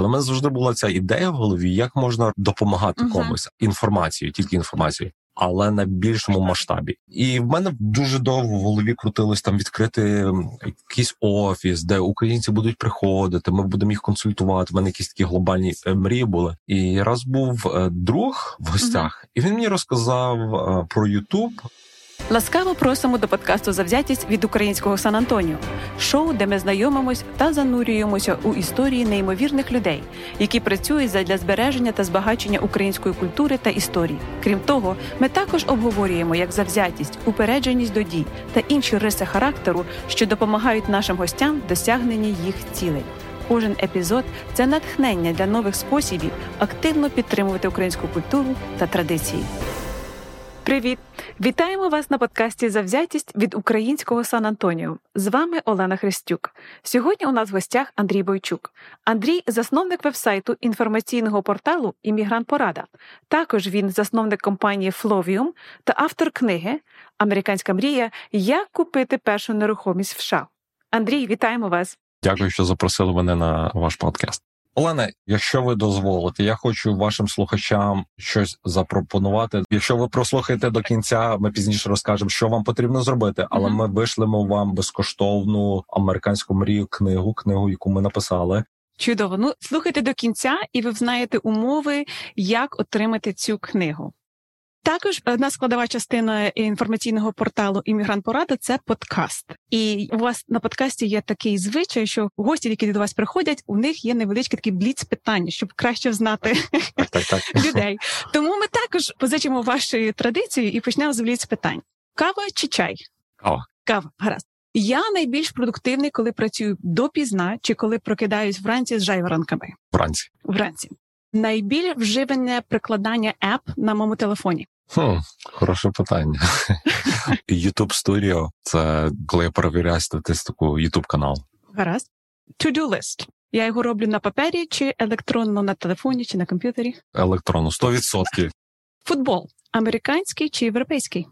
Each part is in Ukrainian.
Але в мене завжди була ця ідея в голові, як можна допомагати uh-huh. комусь інформацією, тільки інформацією але на більшому масштабі. І в мене дуже довго в голові крутилось там відкрити якийсь офіс, де українці будуть приходити. Ми будемо їх консультувати. У мене якісь такі глобальні е, мрії були. І раз був е, друг в гостях, і він мені розказав е, про Ютуб. Ласкаво просимо до подкасту Завзятість від українського Сан Антоніо, шоу, де ми знайомимось та занурюємося у історії неймовірних людей, які працюють задля збереження та збагачення української культури та історії. Крім того, ми також обговорюємо як завзятість, упередженість до дій та інші риси характеру, що допомагають нашим гостям в досягненні їх цілей. Кожен епізод це натхнення для нових способів активно підтримувати українську культуру та традиції. Привіт! Вітаємо вас на подкасті Завзятість від українського Сан Антоніо. З вами Олена Христюк. Сьогодні у нас в гостях Андрій Бойчук. Андрій засновник вебсайту інформаційного порталу Іммігрант Порада. Також він засновник компанії Flovium та автор книги Американська мрія Як купити першу нерухомість в США. Андрій, вітаємо вас! Дякую, що запросили мене на ваш подкаст. Олена, якщо ви дозволите, я хочу вашим слухачам щось запропонувати. Якщо ви прослухаєте до кінця, ми пізніше розкажемо, що вам потрібно зробити, але mm-hmm. ми вишлемо вам безкоштовну американську мрію книгу, книгу, яку ми написали. Чудово. Ну слухайте до кінця, і ви знаєте умови, як отримати цю книгу. Також одна складова частина інформаційного порталу Іммігрант Порада це подкаст. І у вас на подкасті є такий звичай, що гості, які до вас приходять, у них є невеличкі такі бліц питання, щоб краще знати так, так. людей. Тому ми також позичимо ваші традиції і почнемо з бліц питань. Кава чи чай? Кава. Кава, гаразд. Я найбільш продуктивний, коли працюю допізна чи коли прокидаюсь вранці з жайворонками. Вранці. Вранці найбільш вживане прикладання еп на моєму телефоні? Хм, Хороше питання. YouTube Studio — це коли я перевіряю статистику YouTube канал. Гаразд. To-do list. Я його роблю на папері, чи електронно на телефоні, чи на комп'ютері? Електронно, 100%. Футбол. Американський чи європейський?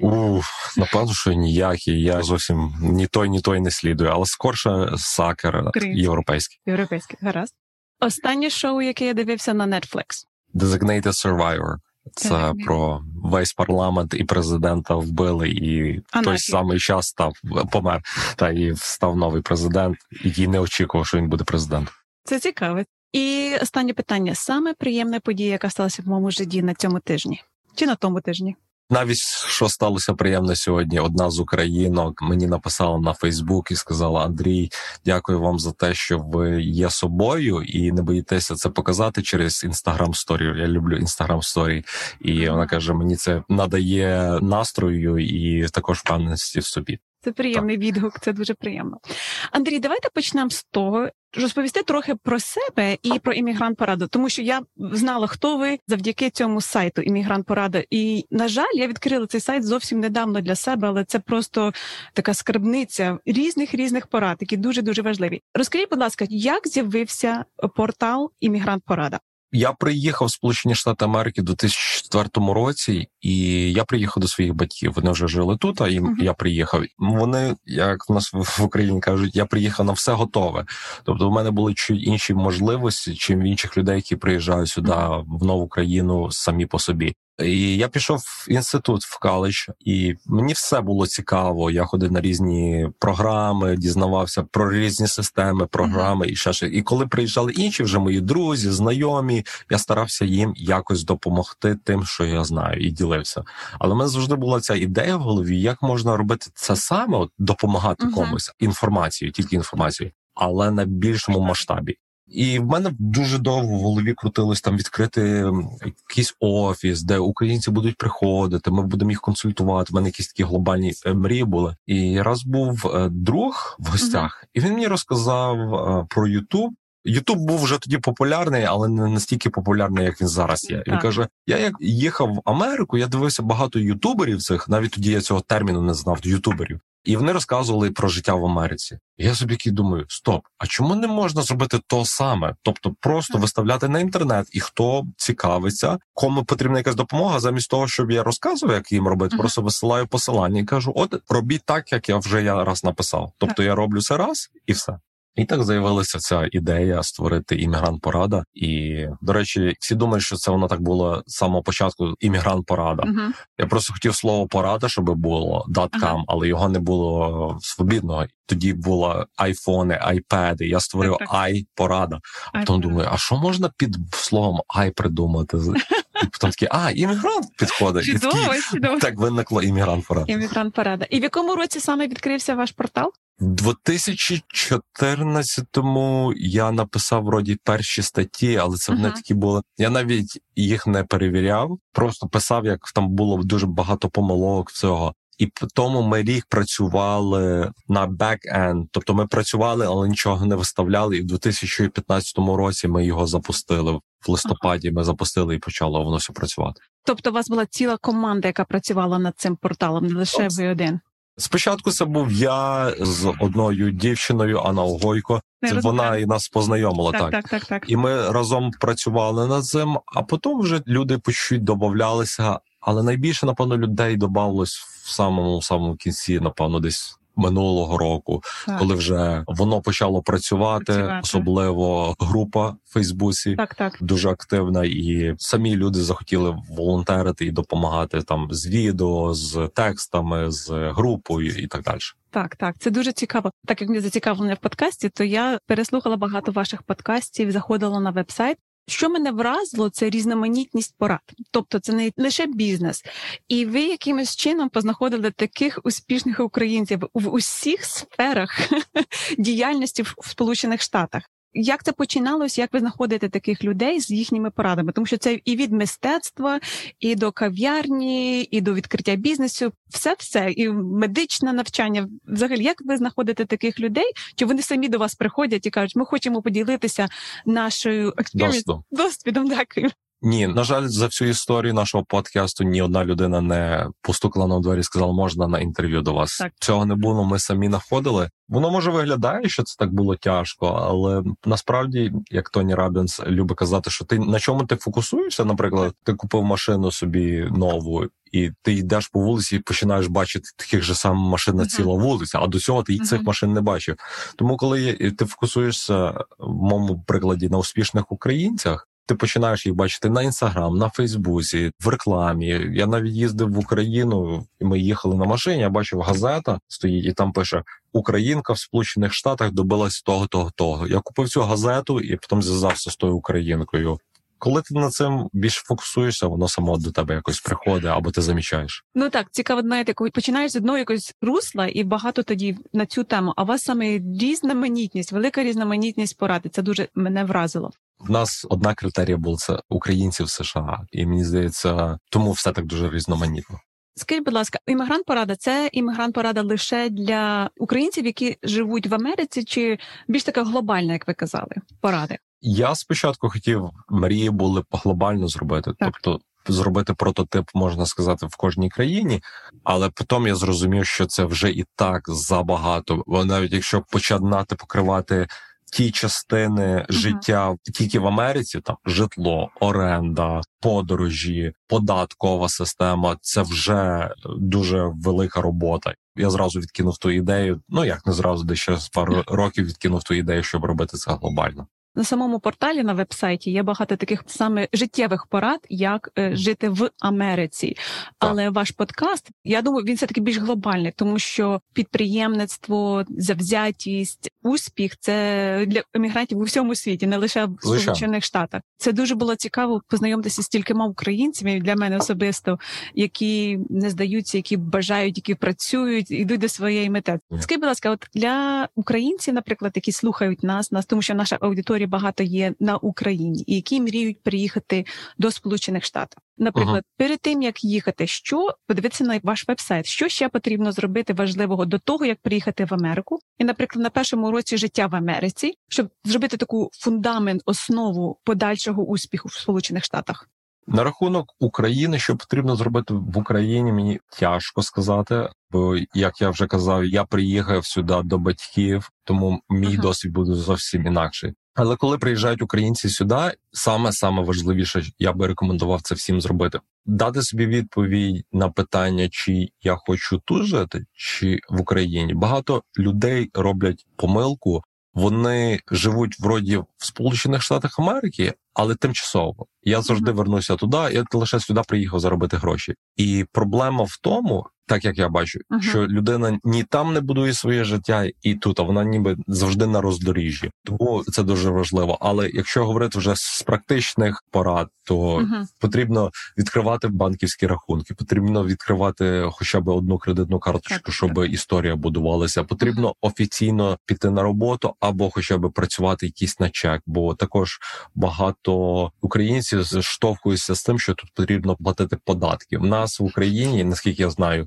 Ух, напевно, що ніякий. Я зовсім ні той, ні той не слідую, але скорше сакер європейський. Європейський, гаразд. Останнє шоу, яке я дивився на Netflix. Designated Survivor. Це mm-hmm. про весь парламент і президента вбили, і в той самий час став помер. Та і став новий президент, який не очікував, що він буде президентом. Це цікаво. І останнє питання: саме приємна подія, яка сталася в моєму житті на цьому тижні, чи на тому тижні? Навіть що сталося приємно сьогодні, одна з українок мені написала на Фейсбук і сказала: Андрій, дякую вам за те, що ви є собою, і не боїтеся це показати через інстаграм сторію. Я люблю інстаграм сторі, і вона каже: мені це надає настрою і також впевненості в собі. Це приємний так. відгук, це дуже приємно. Андрій, давайте почнемо з того, розповісти трохи про себе і про іммігрант пораду, тому що я знала, хто ви завдяки цьому сайту іммігрант порада. І на жаль, я відкрила цей сайт зовсім недавно для себе, але це просто така скарбниця різних різних порад, які дуже дуже важливі. Розкажіть, будь ласка, як з'явився портал іммігрант порада? Я приїхав в Сполучені Штати Америки у 2004 році, і я приїхав до своїх батьків. Вони вже жили тут. А їм uh-huh. я приїхав. Вони, як в нас в Україні кажуть, я приїхав на все готове. Тобто, в мене були інші можливості, чим в інших людей, які приїжджають сюди в нову країну самі по собі. І я пішов в інститут в каледж, і мені все було цікаво. Я ходив на різні програми, дізнавався про різні системи, програми і ще ще. І коли приїжджали інші, вже мої друзі, знайомі, я старався їм якось допомогти тим, що я знаю, і ділився. Але в мене завжди була ця ідея в голові, як можна робити це саме, от допомагати uh-huh. комусь інформацією, тільки інформацією, але на більшому масштабі. І в мене дуже довго в голові крутилось там відкрити якийсь офіс, де українці будуть приходити. Ми будемо їх консультувати. У мене якісь такі глобальні е, мрії були. І раз був е, друг в гостях, і він мені розказав е, про Ютуб. Ютуб був вже тоді популярний, але не настільки популярний, як він зараз є. Він каже: Я як їхав в Америку, я дивився багато ютуберів цих. Навіть тоді я цього терміну не знав ютуберів. І вони розказували про життя в Америці. Я собі думаю: стоп, а чому не можна зробити то саме? Тобто просто виставляти на інтернет, і хто цікавиться, кому потрібна якась допомога, замість того, щоб я розказував, як їм робити, uh-huh. просто висилаю посилання і кажу: от робіть так, як я вже я раз написав. Тобто я роблю це раз і все. І так з'явилася ця ідея створити іммігрант порада. І до речі, всі думають, що це воно так було з самого початку. Іммігрант порада. Угу. Я просто хотів слово порада, щоб було .com, Ага. але його не було свобідного. Тоді було айфони, айпеди. Я створив ай порада. А потім думаю, а що можна під словом ай придумати? Потім такий, а іммігрант підходить. Чудово, такий, чудово. так виникло іммігрант порада. Іммігрант порада. І в якому році саме відкрився ваш портал? В 2014-му я написав вроді перші статті, але це вони Ага. такі були. Я навіть їх не перевіряв, просто писав, як там було дуже багато помилок всього. І тому ми рік працювали на бек-енд, тобто ми працювали, але нічого не виставляли. І в 2015 році ми його запустили. В листопаді ми запустили і почало воно все працювати. Тобто у вас була ціла команда, яка працювала над цим порталом, не лише ви один. Спочатку це був я з одною дівчиною, Анна Огойко. Не Це вона і нас познайомила. Так, так, так, так. І ми разом працювали над цим, а потім вже люди по чуть додавалися. Але найбільше, напевно, людей додавалось в самому самому кінці, напевно, десь минулого року, Так. коли вже воно почало працювати, Працювати. особливо група в Фейсбуці. Так, так. Дуже активна, і самі люди захотіли волонтерити і допомагати там з відео, з текстами, з групою і так далі. Так, так, це дуже цікаво. Так як мені зацікавлення в подкасті, то я переслухала багато ваших подкастів, заходила на вебсайт. Що мене вразило, це різноманітність порад. Тобто це не лише бізнес. І ви якимось чином познаходили таких успішних українців в усіх сферах діяльності в Сполучених Штатах. Як це починалось? Як ви знаходите таких людей з їхніми порадами? Тому що це і від мистецтва, і до кав'ярні, і до відкриття бізнесу, все, все, і медичне навчання. Взагалі, як ви знаходите таких людей? Чи вони самі до вас приходять і кажуть, ми хочемо поділитися нашою Досвідом. досвідом? Дякую. Ні, на жаль, за всю історію нашого подкасту ні одна людина не постукала на двері і сказала, можна на інтерв'ю до вас. Так. Цього не було. Ми самі знаходили. Воно може виглядає, що це так було тяжко, але насправді, як Тоні Рабінс любить казати, що ти на чому ти фокусуєшся, наприклад, ти купив машину собі нову. І ти йдеш по вулиці і починаєш бачити таких же самих машин на ціла вулиця, а до цього ти цих машин не бачив. Тому, коли ти фокусуєшся в моєму прикладі на успішних українцях, ти починаєш їх бачити на інстаграм, на Фейсбуці, в рекламі. Я навіть їздив в Україну, і ми їхали на машині. Я бачив газета стоїть, і там пише Українка в Сполучених Штатах добилась того, того, того. Я купив цю газету і потім зв'язався з тою українкою. Коли ти над цим більше фокусуєшся, воно само до тебе якось приходить, або ти замічаєш. Ну так, цікаво, знаєте, коли починаєш з одного якогось русла, і багато тоді на цю тему. А у вас саме різноманітність, велика різноманітність поради. Це дуже мене вразило. В нас одна критерія була це українці в США, і мені здається, тому все так дуже різноманітно. Скажіть, будь ласка, іммігрант порада це іммігрант порада лише для українців, які живуть в Америці, чи більш така глобальна, як ви казали, поради? Я спочатку хотів мрії були глобально зробити, Так. тобто зробити прототип, можна сказати, в кожній країні, але потім я зрозумів, що це вже і так забагато. Бо навіть якщо починати покривати ті частини життя тільки в Америці, там житло, оренда, подорожі, податкова система, це вже дуже велика робота. Я зразу відкинув ту ідею. Ну як не зразу, де ще з пару років відкинув ту ідею, щоб робити це глобально. На самому порталі на вебсайті є багато таких саме життєвих порад, як е, жити в Америці. Але ваш подкаст, я думаю, він все таки більш глобальний, тому що підприємництво, завзятість, успіх це для емігрантів у всьому світі, не лише в Сполучених Штатах. Це дуже було цікаво познайомитися з кількома українцями для мене особисто, які не здаються, які бажають, які працюють, йдуть до своєї мети. Скажіть, будь ласка, от для українців, наприклад, які слухають нас, нас, тому що наша аудиторія багато є на Україні, і які мріють приїхати до Сполучених Штатів. Наприклад, перед тим як їхати, що подивитися на ваш вебсайт, що ще потрібно зробити важливого до того, як приїхати в Америку, і, наприклад, на першому році життя в Америці, щоб зробити таку фундамент, основу подальшого успіху в Сполучених Штатах. На рахунок України, що потрібно зробити в Україні, мені тяжко сказати. Бо, як я вже казав, я приїхав сюди до батьків, тому мій Ага. досвід буде зовсім інакший. Але коли приїжджають українці сюди, саме саме важливіше, я би рекомендував це всім зробити: дати собі відповідь на питання, чи я хочу тут жити, чи в Україні. Багато людей роблять помилку. вони живуть вроді в Сполучених Штатах Америки, але тимчасово. Я завжди вернуся туди. Я лише сюди приїхав заробити гроші. І проблема в тому, так як я бачу, uh-huh. що людина ні там не будує своє життя, і тут а вона ніби завжди на роздоріжжі. Тому це дуже важливо. Але якщо говорити вже з практичних порад, то uh-huh. потрібно відкривати банківські рахунки, потрібно відкривати хоча б одну кредитну карточку, щоб історія будувалася. Потрібно uh-huh. офіційно піти на роботу або хоча б працювати якийсь на чек, бо також багато українців зштовхуються з тим, що тут потрібно платити податки. В нас в Україні, наскільки я знаю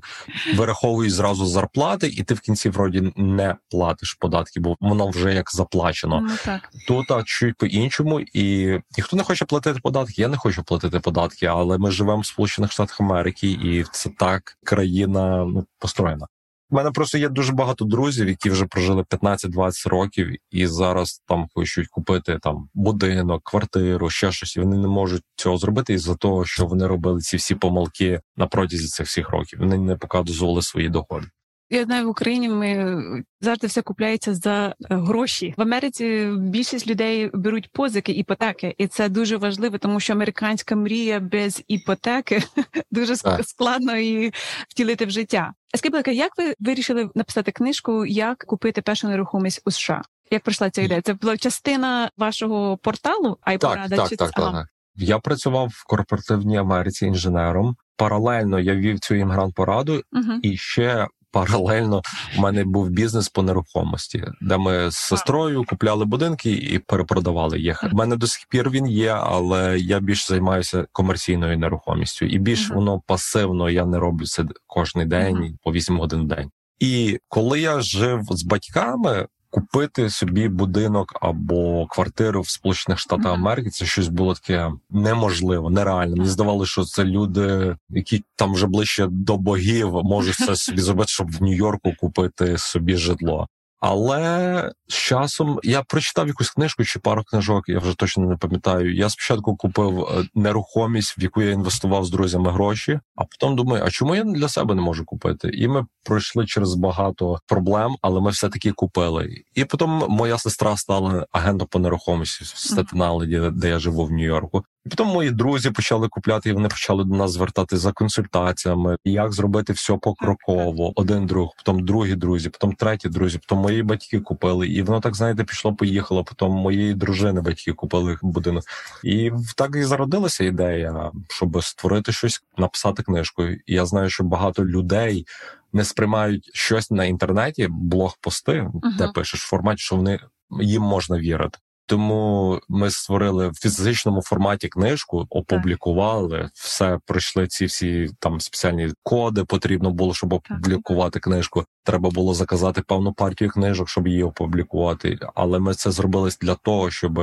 вираховують зразу зарплати, і ти в кінці вроді не платиш податки, бо воно вже як заплачено. Ну, так. Тут а чуть по іншому, і ніхто не хоче платити податки. Я не хочу платити податки, але ми живемо в Сполучених Штатах Америки, і це так країна ну построєна. У мене просто є дуже багато друзів, які вже прожили 15-20 років, і зараз там хочуть купити там будинок, квартиру, ще щось. і Вони не можуть цього зробити із за того, що вони робили ці всі помилки на протязі цих всіх років. Вони не показували свої доходи. Я знаю, в Україні ми завжди все купляється за е, гроші. В Америці більшість людей беруть позики іпотеки, і це дуже важливо, тому що американська мрія без іпотеки дуже складно її втілити в життя. Скажіть, як ви вирішили написати книжку, як купити першу нерухомість у США? Як пройшла ця ідея? Це була частина вашого порталу? Айпорада? Так, так, так, ага. так. Я працював в корпоративній Америці інженером. Паралельно я вів цю імгрант пораду uh-huh. і ще паралельно у мене був бізнес по нерухомості, де ми з сестрою купляли будинки і перепродавали їх. У мене до сих пір він є, але я більш займаюся комерційною нерухомістю, і більш воно пасивно. Я не роблю це кожен день по 8 годин в день. І коли я жив з батьками, купити собі будинок або квартиру в Сполучених Штатах Америки. Це щось було таке неможливо, нереально. Мені здавалося, що це люди, які там вже ближче до богів, можуть це собі зробити, щоб в Нью-Йорку купити собі житло. Але з часом я прочитав якусь книжку чи пару книжок, я вже точно не пам'ятаю. Я спочатку купив е, нерухомість, в яку я інвестував з друзями гроші, а потім думаю, а чому я для себе не можу купити? І ми пройшли через багато проблем, але ми все таки купили. І потім моя сестра стала агентом по нерухомості в Стетеналеді, де я живу в Нью-Йорку. І потім мої друзі почали купляти, і вони почали до нас звертати за консультаціями, як зробити все покроково. Один друг, потім другі друзі, потім треті друзі, потім мої батьки купили. І воно так знаєте, пішло, поїхало. Потім моєї дружини батьки купили будинок. І так і зародилася ідея, щоб створити щось, написати книжку. І я знаю, що багато людей не сприймають щось на інтернеті, блог-пости, uh-huh. де пишеш в форматі, що вони їм можна вірити. Тому ми створили в фізичному форматі книжку, опублікували все. Пройшли ці всі там спеціальні коди. Потрібно було, щоб опублікувати книжку. Треба було заказати певну партію книжок, щоб її опублікувати. Але ми це зробили для того, щоб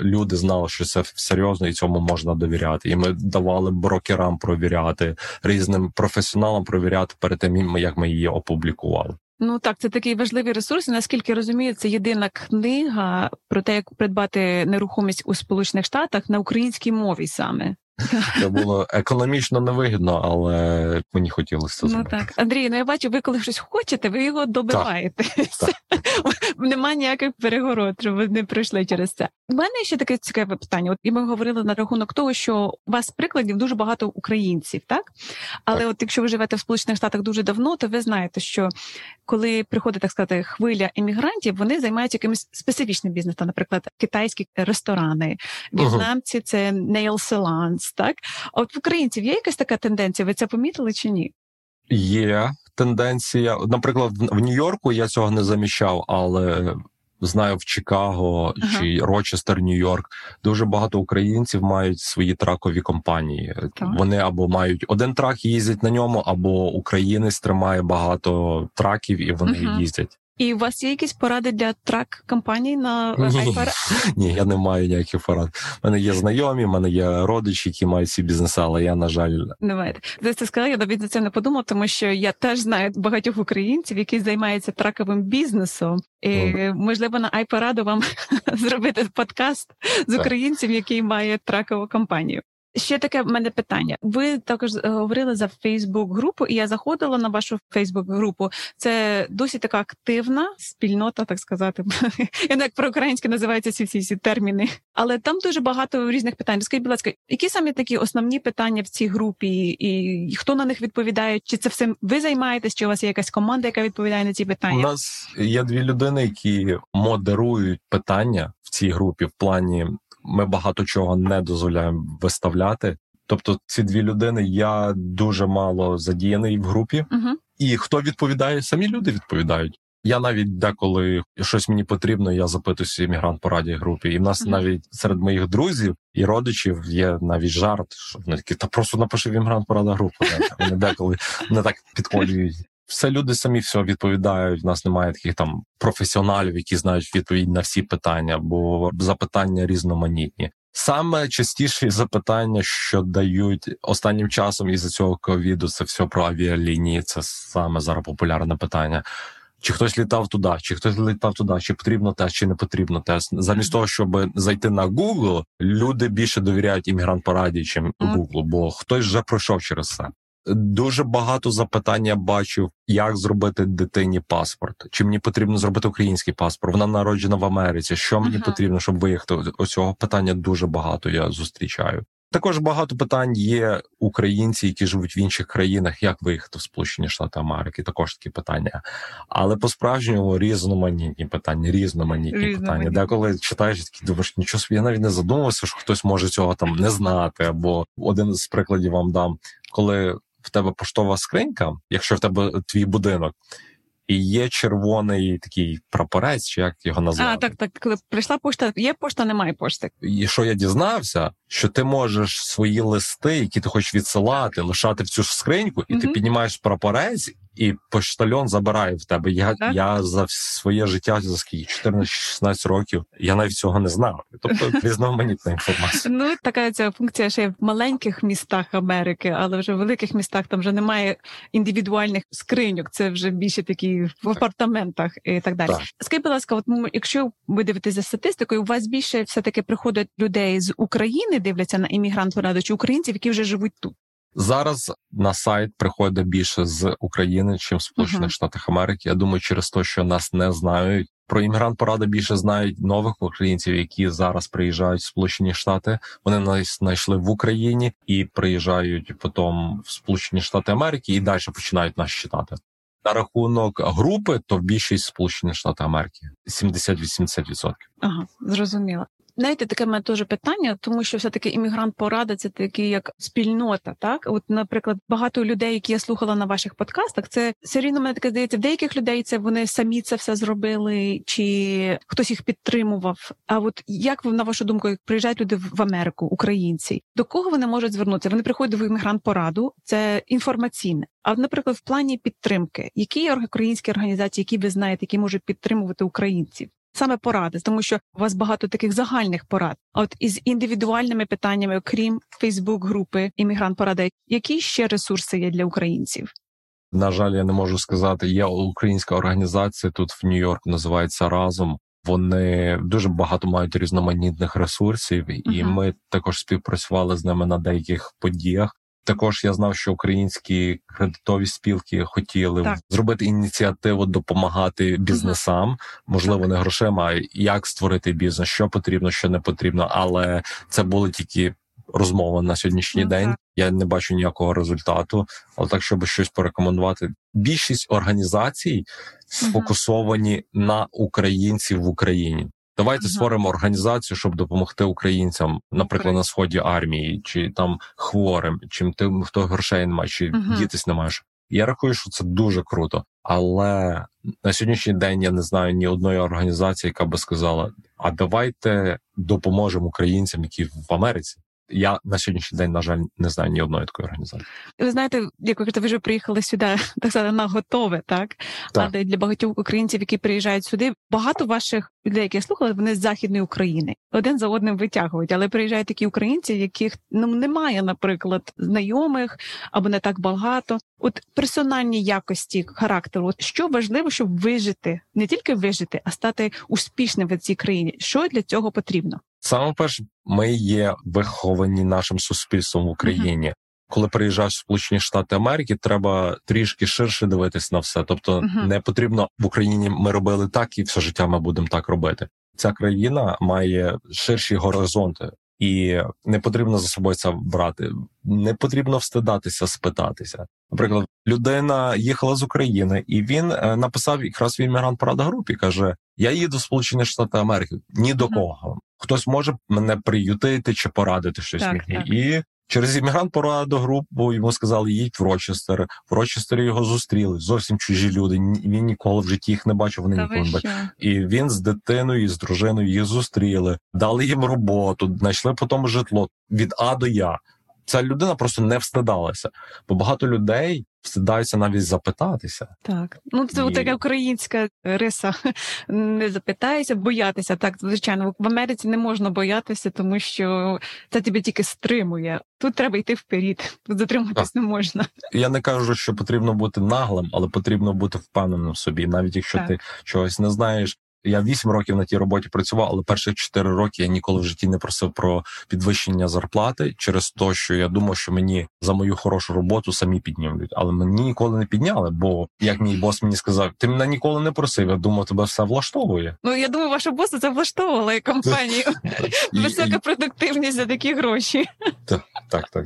люди знали, що це серйозно і цьому можна довіряти. І ми давали брокерам провіряти різним професіоналам провіряти перед тим, як ми її опублікували. Ну так, це такий важливий ресурс. Наскільки розумію, це єдина книга про те, як придбати нерухомість у Сполучених Штатах на українській мові саме. Це було економічно невигідно, але мені хотілося це Ну так. Андрій, ну я бачу, ви коли щось хочете, ви його добиваєте. Так, так. Нема ніяких перегород, щоб ви не пройшли через це. У мене ще таке цікаве питання. От і ми говорили на рахунок того, що у вас прикладів дуже багато українців, так? Але так. от якщо ви живете в Сполучених Штатах дуже давно, то ви знаєте, що коли приходить так сказати хвиля емігрантів, вони займаються якимось специфічним бізнесом, наприклад, китайські ресторани, в'єтнамці це nail так? А от в українців є якась така тенденція? Ви це помітили чи ні? Є тенденція. Наприклад, в Нью-Йорку я цього не заміщав, але знаю в Чикаго ага. чи Рочестер, Нью-Йорк. Дуже багато українців мають свої тракові компанії. Так. Вони або мають один трак, їздять на ньому, або українець тримає багато траків і вони ага. їздять. І у вас є якісь поради для трак компаній на iPhone? Ні, я не маю ніяких порад. У мене є знайомі, в мене є родичі, які мають ці бізнеси, але я, на жаль, не маєте. Ви це сказали, я навіть за це не подумав, тому що я теж знаю багатьох українців, які займаються траковим бізнесом. І, mm. Можливо, на iParaду вам зробити подкаст з українцем, який має тракову компанію. Ще таке в мене питання. Ви також е, говорили за Фейсбук-групу, і я заходила на вашу Фейсбук-групу. Це досі така активна спільнота, так сказати. Я не як про українське називаються ці всі всі терміни. Але там дуже багато різних питань. Скажіть, будь ласка, які самі такі основні питання в цій групі, і хто на них відповідає? Чи це все ви займаєтесь? Чи у вас є якась команда, яка відповідає на ці питання? У нас є дві людини, які модерують питання в цій групі в плані ми багато чого не дозволяємо виставляти. Тобто, ці дві людини я дуже мало задіяний в групі, Угу. і хто відповідає, самі люди відповідають. Я навіть деколи щось мені потрібно, я запитуюся іммігрант по раді групі. І в нас Мгм. навіть серед моїх друзів і родичів є навіть жарт, що вони такі, та просто напиши в іммігрант порада групу. Вони деколи не так підколюють. Все люди самі все відповідають. У нас немає таких там професіоналів, які знають відповідь на всі питання, бо запитання різноманітні. Саме частіші запитання, що дають останнім часом із-за цього ковіду, це все про авіалінії. Це саме зараз популярне питання. Чи хтось літав туди, чи хтось літав туди, чи потрібно тест, чи не потрібно тест. Замість того, щоб зайти на Google, люди більше довіряють іммігрант пораді, чим. Google, бо хтось вже пройшов через це. Дуже багато запитань я бачив, як зробити дитині паспорт. Чи мені потрібно зробити український паспорт? Вона народжена в Америці. Що мені Ага. потрібно, щоб виїхати? Оцього питання дуже багато я зустрічаю. Також багато питань є українці, які живуть в інших країнах, як виїхати в Сполучені Штати Америки. Також такі питання. Але по справжньому різноманітні питання, різноманітні, Різноманітні. питання. Деколи читаєш такі думаєш, нічого собі я навіть не задумався, що хтось може цього там не знати. Або один з прикладів вам дам, коли в тебе поштова скринька, якщо в тебе твій будинок. І є червоний такий прапорець, чи як його назвати. А, так, так. Коли прийшла пошта, є пошта, немає пошти. І що я дізнався, що ти можеш свої листи, які ти хочеш відсилати, лишати в цю ж скриньку, і ти піднімаєш прапорець, і поштальон забирає в тебе. Я, Так. я за своє життя за скільки 14-16 років. Я навіть цього не знав. Тобто різноманітна інформація. Ну така ця функція ще в маленьких містах Америки, але вже в великих містах там вже немає індивідуальних скриньок. Це вже більше такі в апартаментах і так далі. Так. Скажіть, будь ласка, от якщо ви дивитеся за статистикою, у вас більше все таки приходять людей з України, дивляться на іммігрант чи українців, які вже живуть тут. Зараз на сайт приходить більше з України, чим в Сполучених Мгм. Штатах Америки. Я думаю, через те, що нас не знають. Про іммігрант порада більше знають нових українців, які зараз приїжджають в Сполучені Штати. Вони нас знайшли в Україні і приїжджають потім в Сполучені Штати Америки і далі починають нас читати. На рахунок групи, то більшість Сполучені Штати Америки 70-80%. Ага, зрозуміло. Знаєте, таке мене теж питання, тому що все таки іммігрант порада це такий як спільнота. Так, от, наприклад, багато людей, які я слухала на ваших подкастах, це все рівно мене таке здається. В деяких людей це вони самі це все зробили, чи хтось їх підтримував. А от як на вашу думку, як приїжджають люди в Америку, українці, до кого вони можуть звернутися? Вони приходять в іммігрант пораду, це інформаційне. А наприклад, в плані підтримки, які українські організації, які ви знаєте, які можуть підтримувати українців? Саме поради, тому що у вас багато таких загальних порад. А от із індивідуальними питаннями, окрім Фейсбук-групи іммігрант порада, які ще ресурси є для українців? На жаль, я не можу сказати. Є українська організація тут в Нью-Йорку, називається Разом. Вони дуже багато мають різноманітних ресурсів, і Мгм. ми також співпрацювали з ними на деяких подіях. Також я знав, що українські кредитові спілки хотіли Так. зробити ініціативу допомагати бізнесам, можливо, не грошима, а як створити бізнес, що потрібно, що не потрібно. Але це були тільки розмови на сьогоднішній Ну, день. так. Я не бачу ніякого результату. Але так, щоб щось порекомендувати, більшість організацій сфокусовані на українців в Україні. Давайте Ага. створимо організацію, щоб допомогти українцям, наприклад, на сході армії, чи там хворим, чим тим, хто грошей немає, чи Мгм. дітись не маєш. Я рахую, що це дуже круто. Але на сьогоднішній день я не знаю ні одної організації, яка би сказала: а давайте допоможемо українцям, які в Америці. Я на сьогоднішній день, на жаль, не знаю ні одної такої організації. Ви знаєте, як ви кажете, ви вже приїхали сюди, так сказати, на готове, так? Так. Але для багатьох українців, які приїжджають сюди, багато ваших людей, які я слухала, вони з західної України. Один за одним витягують, але приїжджають такі українці, яких ну немає, наприклад, знайомих або не так багато. От персональні якості характеру, от що важливо, щоб вижити, не тільки вижити, а стати успішним в цій країні. Що для цього потрібно? Саме перш, ми є виховані нашим суспільством в Україні. Uh-huh. Коли приїжджаєш в Сполучені Штати Америки, треба трішки ширше дивитись на все. Тобто, uh-huh. не потрібно в Україні. Ми робили так, і все життя ми будемо так робити. Ця країна має ширші горизонти, і не потрібно за собою це брати. Не потрібно встидатися, спитатися. Наприклад, людина їхала з України, і він е, написав якраз в іммігрант Парада групі. каже: Я їду в Сполучені Штати Америки ні до кого. Хтось може мене приютити чи порадити щось так, мені. Так. І через іммігрант пораду групу йому сказали, їдь в Рочестер. В Рочестері його зустріли. Зовсім чужі люди. Він ніколи в житті їх не бачив. Вони ніколи не бачили. І він з дитиною, і з дружиною їх зустріли, дали їм роботу, знайшли потім житло від А до Я ця людина просто не встидалася, бо багато людей встидаються навіть запитатися. Так, ну це І... така українська риса. Не запитається, боятися. Так, звичайно, в Америці не можна боятися, тому що це тебе тільки стримує. Тут треба йти вперед, тут затриматись не можна. Я не кажу, що потрібно бути наглим, але потрібно бути впевненим в собі, навіть якщо так. ти чогось не знаєш. Я вісім років на тій роботі працював, але перші чотири роки я ніколи в житті не просив про підвищення зарплати через те, що я думав, що мені за мою хорошу роботу самі піднімуть. Але мені ніколи не підняли. Бо як мій бос мені сказав, ти мене ніколи не просив. Я думав, тебе все влаштовує. Ну я думаю, ваша боса це влаштовувала і компанію. Висока продуктивність за такі гроші. Так, так, так.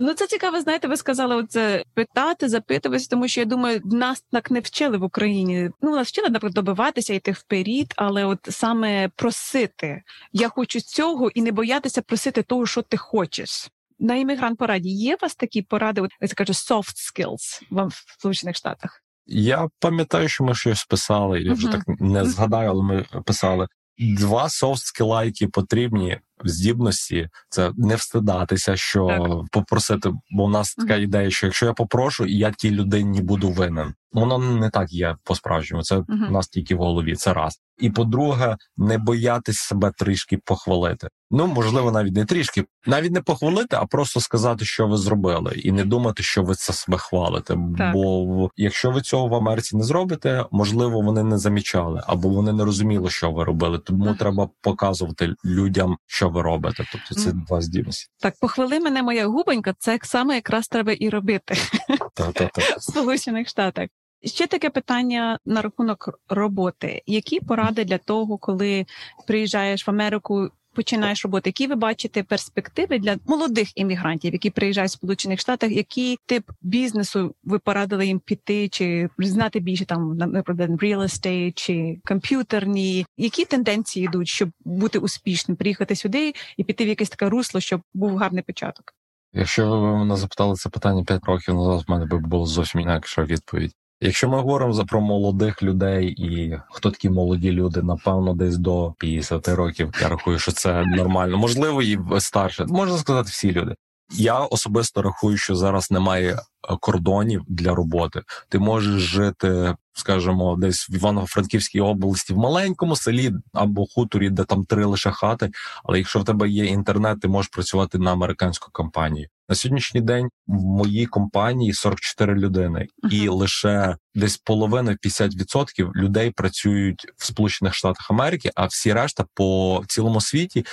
Ну це цікаво. Знаєте, ви сказали оце питати, запитуватися, тому що я думаю, нас так не вчили в Україні. Ну нас вчили наприклад, добиватися йти вперед вперед, але от саме просити я хочу цього і не боятися просити того, що ти хочеш. На іммігрант пораді є у вас такі поради, от я кажу, soft skills вам в Сполучених Штатах? Я пам'ятаю, що ми щось писали. Я вже uh-huh. так не згадаю, але ми писали два софт скіла, які потрібні здібності. Це не встидатися, що так. попросити. Бо у нас така ідея, що якщо я попрошу, я тій людині буду винен. Воно не так є по справжньому. Це uh-huh. у нас тільки в голові. Це раз. І по-друге, не боятись себе трішки похвалити. Ну можливо, навіть не трішки, навіть не похвалити, а просто сказати, що ви зробили, і не думати, що ви це себе хвалите. Так. Бо якщо ви цього в Америці не зробите, можливо, вони не замічали або вони не розуміли, що ви робили. Тому uh-huh. треба показувати людям, що ви робите. Тобто це два здібності. Так, похвали мене, моя губонька. Це саме якраз треба і робити в Сполучених Штатах. Ще таке питання на рахунок роботи. Які поради для того, коли приїжджаєш в Америку? Починаєш роботи, які ви бачите перспективи для молодих іммігрантів, які приїжджають в Сполучених Штатах, який тип бізнесу ви порадили їм піти, чи знати більше там наприклад, real estate, чи комп'ютерні, які тенденції йдуть, щоб бути успішним, приїхати сюди і піти в якесь таке русло, щоб був гарний початок? Якщо ви мене запитали це питання 5 років назад, в мене би було зовсім інакша відповідь. Якщо ми говоримо за про молодих людей, і хто такі молоді люди, напевно, десь до 50 років. Я рахую, що це нормально. Можливо, і старше. Можна сказати, всі люди. Я особисто рахую, що зараз немає е, кордонів для роботи. Ти можеш жити, скажімо, десь в Івано-Франківській області в маленькому селі або хуторі, де там три лише хати. Але якщо в тебе є інтернет, ти можеш працювати на американську компанію. На сьогоднішній день в моїй компанії 44 людини, і лише десь половина 50% людей працюють в Сполучених Штатах Америки, а всі решта по цілому світі.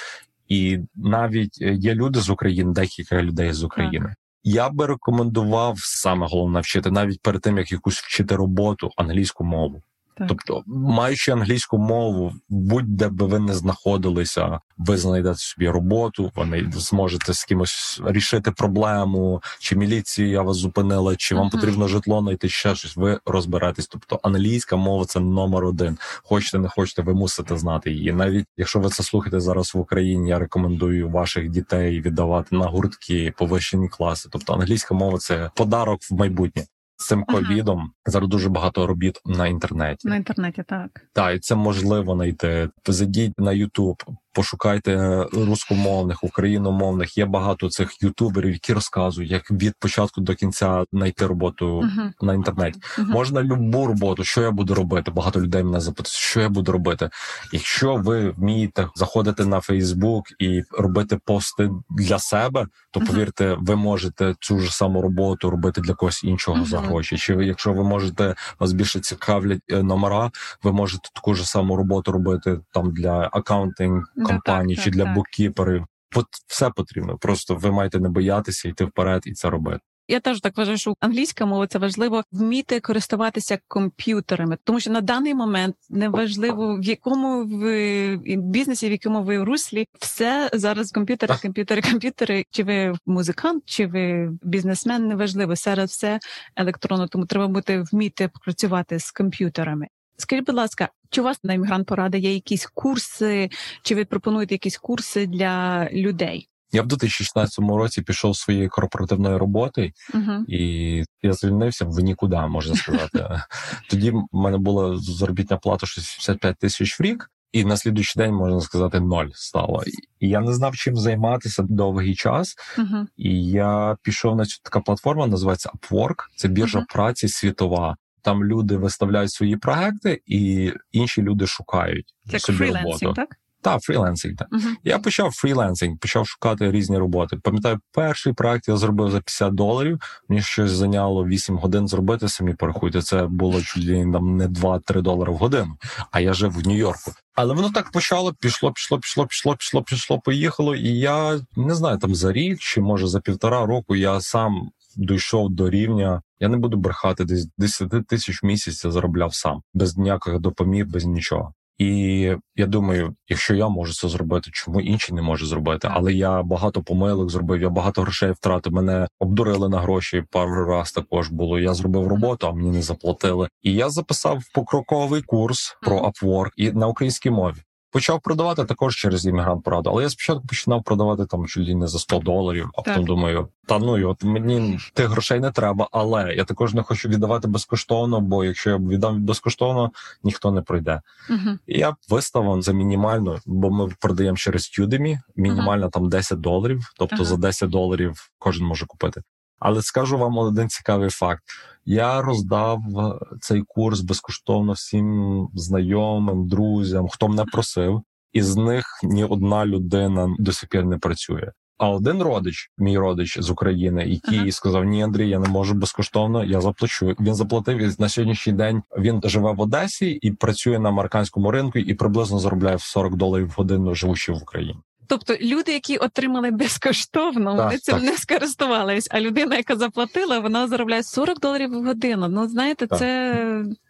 І навіть е, є люди з України, декілька людей з України. Я би рекомендував саме головне вчити навіть перед тим як якусь вчити роботу англійську мову. Так. Тобто, маючи англійську мову, будь-де би ви не знаходилися, ви знайдете собі роботу, ви зможете з кимось рішити проблему, чи міліція вас зупинила, чи вам uh-huh. потрібно житло знайти ще щось. Ви розберетесь. Тобто англійська мова це номер один. Хочете, не хочете, ви мусите знати її. Навіть якщо ви це слухаєте зараз в Україні, я рекомендую ваших дітей віддавати на гуртки, повищені класи. Тобто англійська мова це подарок в майбутнє з цим ковідом ага. зараз дуже багато робіт на інтернеті. На інтернеті так Так, і це можливо знайти. Зайдіть на Ютуб, пошукайте рускомовних, україномовних. Є багато цих ютуберів, які розказують, як від початку до кінця знайти роботу uh-huh. на інтернеті. Uh-huh. Можна любу роботу, що я буду робити. Багато людей мене запитують, що я буду робити. Якщо ви вмієте заходити на Фейсбук і робити пости для себе, то повірте, ви можете цю ж саму роботу робити для когось іншого за гроші. Чи якщо ви можете вас більше цікавлять е, номера, ви можете таку ж саму роботу робити там для акаунтинг компаній так, чи для буккіперів. От все потрібно. Просто ви маєте не боятися йти вперед і це робити. Я теж так вважаю, що англійська мова це важливо вміти користуватися комп'ютерами, тому що на даний момент неважливо в якому ви бізнесі, в якому ви руслі, все зараз комп'ютери, комп'ютери, комп'ютери. Чи ви музикант, чи ви бізнесмен, неважливо. Зараз все електронно, тому треба бути вміти працювати з комп'ютерами. Скажіть, будь ласка, чи у вас на іммігрант поради є якісь курси, чи ви пропонуєте якісь курси для людей? Я в 2016 році пішов своєї корпоративної роботи, Угу. і я звільнився в нікуди, можна сказати. Тоді в мене була заробітна плата 65 тисяч в рік, і на слідуючий день можна сказати ноль стало. І я не знав, чим займатися довгий час. Угу. І я пішов на цю така платформа, називається Upwork. Це біржа Мгм. праці світова. Там люди виставляють свої проекти, і інші люди шукають як собі роботу. так? Та фрілансинг. Так. Угу. Я почав фрілансинг, почав шукати різні роботи. Пам'ятаю, перший проект я зробив за 50 доларів. Мені щось зайняло 8 годин зробити. Самі порахуйте. Це було чуть ли там не 2-3 долари в годину. А я жив в Нью-Йорку. Але воно так почало, пішло, пішло, пішло, пішло, пішло, пішло, поїхало. І я не знаю, там за рік чи може за півтора року я сам дійшов до рівня. Я не буду брехати, десь 10 тисяч в місяць я заробляв сам, без ніяких допоміг, без нічого. І я думаю, якщо я можу це зробити, чому інші не можуть зробити? Але я багато помилок зробив, я багато грошей втратив. Мене обдурили на гроші пару раз також було. Я зробив роботу, а мені не заплатили. І я записав покроковий курс про. Upwork і на українській мові. Почав продавати також через іммігрант пораду, але я спочатку починав продавати там ли не за 100 доларів, а потім Так. думаю, та ну і от мені тих грошей не треба, але я також не хочу віддавати безкоштовно, бо якщо я віддам безкоштовно, ніхто не пройде. Угу. І я виставив за мінімальну, бо ми продаємо через Udemy, мінімальна там 10 доларів, тобто Ага. за 10 доларів кожен може купити. Але скажу вам один цікавий факт: я роздав цей курс безкоштовно всім знайомим, друзям, хто мене просив, і з них ні одна людина до сих пір не працює. А один родич, мій родич з України, який Ага. сказав: Ні, Андрій, я не можу безкоштовно, я заплачу. Він заплатив і на сьогоднішній день. Він живе в Одесі і працює на американському ринку, і приблизно заробляє в 40 доларів в годину, живучи в Україні. Тобто люди, які отримали безкоштовно, Так, вони цим так. не скористувались. А людина, яка заплатила, вона заробляє 40 доларів в годину. Ну знаєте, Так. це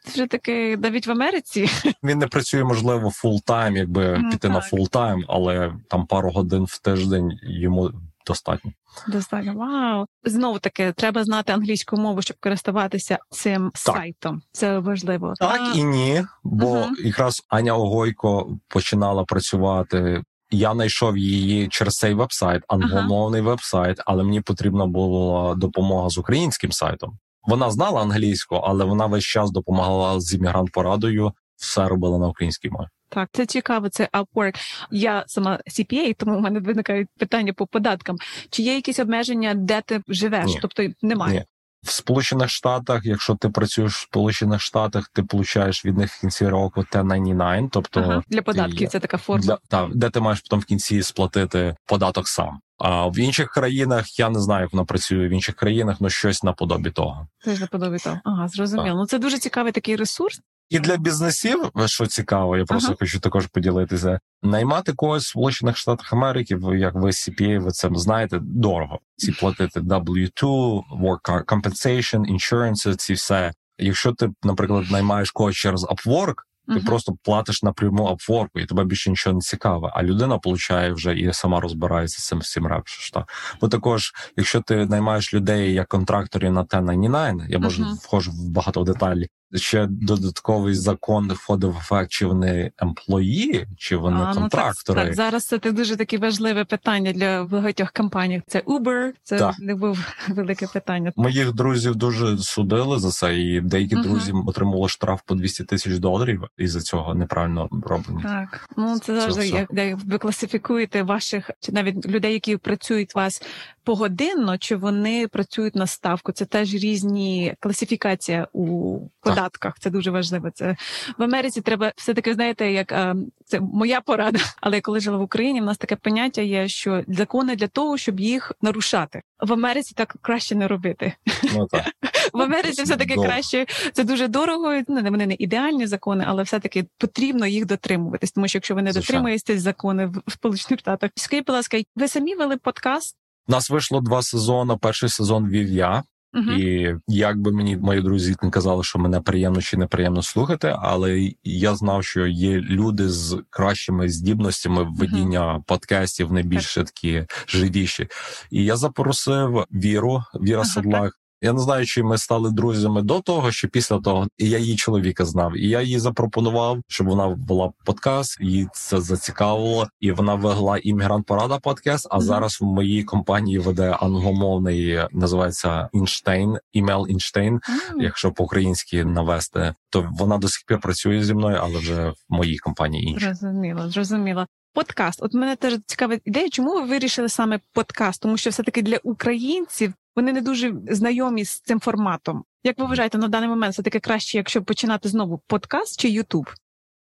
вже таки навіть в Америці. Він не працює, можливо, full-time, якби Ну, піти на так. full-time, але там пару годин в тиждень йому достатньо. Достатньо вау. Знову таки, треба знати англійську мову, щоб користуватися цим сайтом. Це важливо. Так А, і ні, бо Мгм. якраз Аня Огойко починала працювати. Я знайшов її через цей вебсайт, англомовний вебсайт, але мені потрібна була допомога з українським сайтом. Вона знала англійську, але вона весь час допомагала з іммігрант порадою. Все робила на українській мові. Так, це цікаво. Це Upwork. Я сама CPA, тому в мене виникають питання по податкам. Чи є якісь обмеження, де ти живеш? Ні. Тобто немає. Ні. В Сполучених Штатах, якщо ти працюєш в Сполучених Штатах, ти получаєш від них в кінці року 1099, тобто Ага. Для податків це така форма. для, та, де ти маєш потім в кінці сплатити податок сам. А в інших країнах я не знаю, як воно працює в інших країнах, але щось наподобі того. Теж наподобі того. Ага, зрозуміло. Так. Ну це дуже цікавий такий ресурс. І для бізнесів, що цікаво, я просто Ага. хочу також поділитися. Наймати когось в Сполучених Штатах Америки, як ви CPA, ви це знаєте, дорого. Ці платити W2, work compensation, insurance, ці все. Якщо ти, наприклад, наймаєш когось через Upwork, ти Мгм. просто платиш напряму Upwork, і тебе більше нічого не цікаве. А людина получає вже і сама розбирається з цим всім репше. Бо також, якщо ти наймаєш людей як контракторів на 1099, я може Мгм. вхожу в багато деталей. Ще додатковий закон входив в ефект, чи вони емплої, чи вони А, ну, контрактори. так, так, зараз це дуже таке важливе питання для багатьох компаній. Це Uber, це Так. не був велике питання. Моїх друзів дуже судили за це, і деякі Мгм. друзі отримали штраф по 200 тисяч доларів із за цього неправильно роблення. Так, ну це завжди як де ви класифікуєте ваших чи навіть людей, які працюють у вас погодинно, чи вони працюють на ставку. Це теж різні класифікація у податках. Це дуже важливо. Це в Америці треба все таки, знаєте, як е, це моя порада. Але я коли жила в Україні, в нас таке поняття є, що закони для того, щоб їх нарушати. В Америці так краще не робити. Ну так. в Америці все таки краще. Це дуже дорого. Ну вони не ідеальні закони, але все таки потрібно їх дотримуватись. Тому що якщо ви не дотримуєтесь закони в Сполучених Штатах, скажіть, будь ласка, ви самі вели подкаст? У Нас вийшло два сезони. Перший сезон вів я. Uh-huh. І як би мені мої друзі не казали, що мене приємно чи неприємно слухати, але я знав, що є люди з кращими здібностями введіння uh-huh. подкастів, найбільше більше такі живіші. І я запросив Віру, Віра uh-huh. Седлак. Я не знаю, чи ми стали друзями до того, чи після того і я її чоловіка знав, і я їй запропонував, щоб вона була подкаст, її це зацікавило, і вона вела іммігрант Порада подкаст. А зараз в моїй компанії веде англомовний, називається Інштейн, імейл Інштейн. Якщо по-українськи навести, то вона до сих пір працює зі мною, але вже в моїй компанії інша. Зрозуміло, зрозуміло. Подкаст, от мене теж цікава ідея, чому ви вирішили саме подкаст? Тому що все таки для українців вони не дуже знайомі з цим форматом. Як ви вважаєте, на даний момент все таки краще, якщо починати знову подкаст чи Ютуб?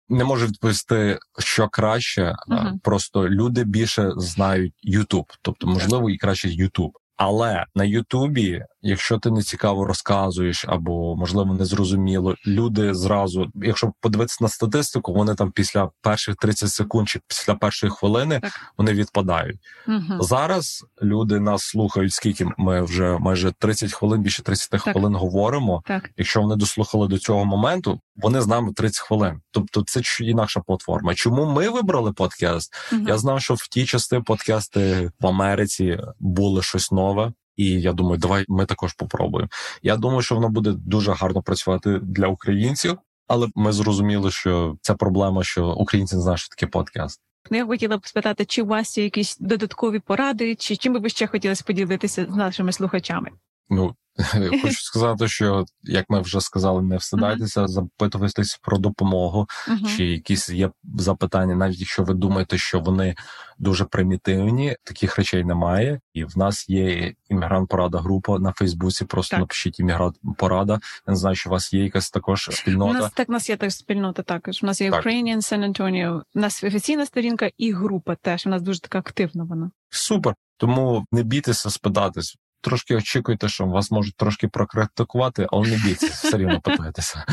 Не можу відповісти, що краще, uh-huh. просто люди більше знають Ютуб, тобто можливо і краще Ютуб. Але на Ютубі, якщо ти не цікаво розказуєш або можливо не зрозуміло, люди зразу, якщо подивитися на статистику, вони там після перших 30 секунд чи після першої хвилини так. вони відпадають. Угу. Зараз люди нас слухають, скільки ми вже майже 30 хвилин, більше 30 так. хвилин говоримо. Так. Якщо вони дослухали до цього моменту, вони з нами 30 хвилин. Тобто, це інакша платформа. Чому ми вибрали подкаст? Угу. Я знав, що в ті части подкасти в Америці були щось нове. І я думаю, давай ми також попробуємо. Я думаю, що воно буде дуже гарно працювати для українців, але ми зрозуміли, що ця проблема, що українці не знають, що таке подкаст. Я хотіла б спитати, чи у вас є якісь додаткові поради, чи чим би ви ще хотіли поділитися з нашими слухачами? Ну Хочу сказати, що як ми вже сказали, не встидайтеся, uh-huh. запитуватись про допомогу, uh-huh. чи якісь є запитання, навіть якщо ви думаєте, що вони дуже примітивні, таких речей немає. І в нас є іммігрант порада група на Фейсбуці. Просто так. напишіть іммігрант порада. Я не знаю, що у вас є якась також спільнота. У нас так у нас є теж спільнота. Також у нас є так. Ukrainian San Antonio, У нас офіційна сторінка і група. Теж у нас дуже така активна. Вона супер. Тому не бійтеся спитатись трошки очікуєте, що вас можуть трошки прокритикувати, але не бійтеся, все рівно питайтеся.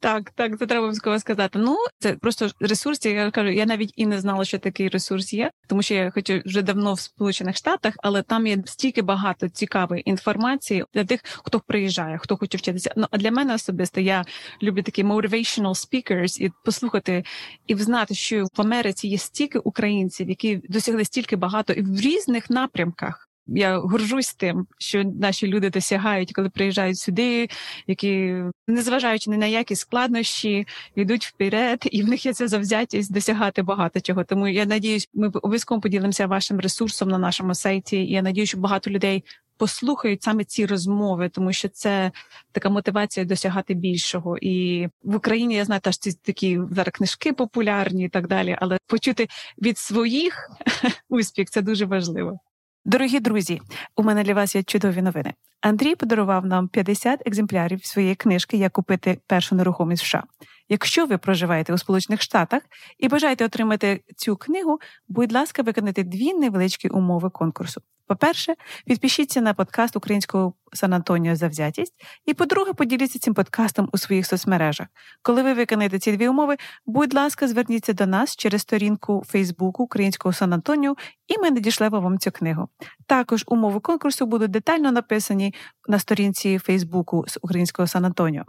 Так, так, це треба обов'язково сказати. Ну, це просто ресурс, я кажу, я навіть і не знала, що такий ресурс є, тому що я хочу вже давно в Сполучених Штатах, але там є стільки багато цікавої інформації для тих, хто приїжджає, хто хоче вчитися. Ну а для мене особисто я люблю такі motivational speakers і послухати і знати, що в Америці є стільки українців, які досягли стільки багато і в різних напрямках. Я горжусь тим, що наші люди досягають, коли приїжджають сюди, які незважаючи ні на які складнощі, йдуть вперед, і в них є ця завзятість досягати багато чого. Тому я надіюсь, ми обов'язково поділимося вашим ресурсом на нашому сайті. І Я надію, що багато людей послухають саме ці розмови, тому що це така мотивація досягати більшого. І в Україні я знаю, теж ці такі зараз книжки популярні і так далі, але почути від своїх успіх це дуже важливо. Дорогі друзі, у мене для вас є чудові новини. Андрій подарував нам 50 екземплярів своєї книжки Як купити першу нерухомість в США. Якщо ви проживаєте у Сполучених Штатах і бажаєте отримати цю книгу, будь ласка, виконайте дві невеличкі умови конкурсу. По-перше, підпишіться на подкаст українського Сан Антоніо завзятість. І по-друге, поділіться цим подкастом у своїх соцмережах. Коли ви виконаєте ці дві умови, будь ласка, зверніться до нас через сторінку Фейсбуку Українського Сан Антоніо, і ми надішлемо вам цю книгу. Також умови конкурсу будуть детально написані на сторінці Фейсбуку з Українського Сан Антоніо.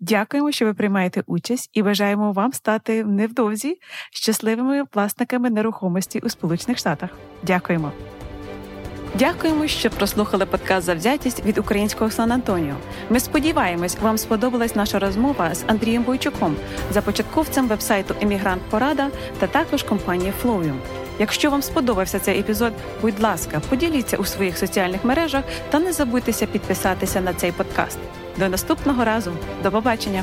Дякуємо, що ви приймаєте участь, і бажаємо вам стати невдовзі щасливими власниками нерухомості у Сполучених Штатах. Дякуємо. Дякуємо, що прослухали подкаст Завзятість від українського Сан Антоніо. Ми сподіваємось, вам сподобалась наша розмова з Андрієм Бойчуком, започатковцем вебсайту Емігрант Порада та також компанії Флоюм. Якщо вам сподобався цей епізод, будь ласка, поділіться у своїх соціальних мережах та не забудьтеся підписатися на цей подкаст. До наступного разу, до побачення.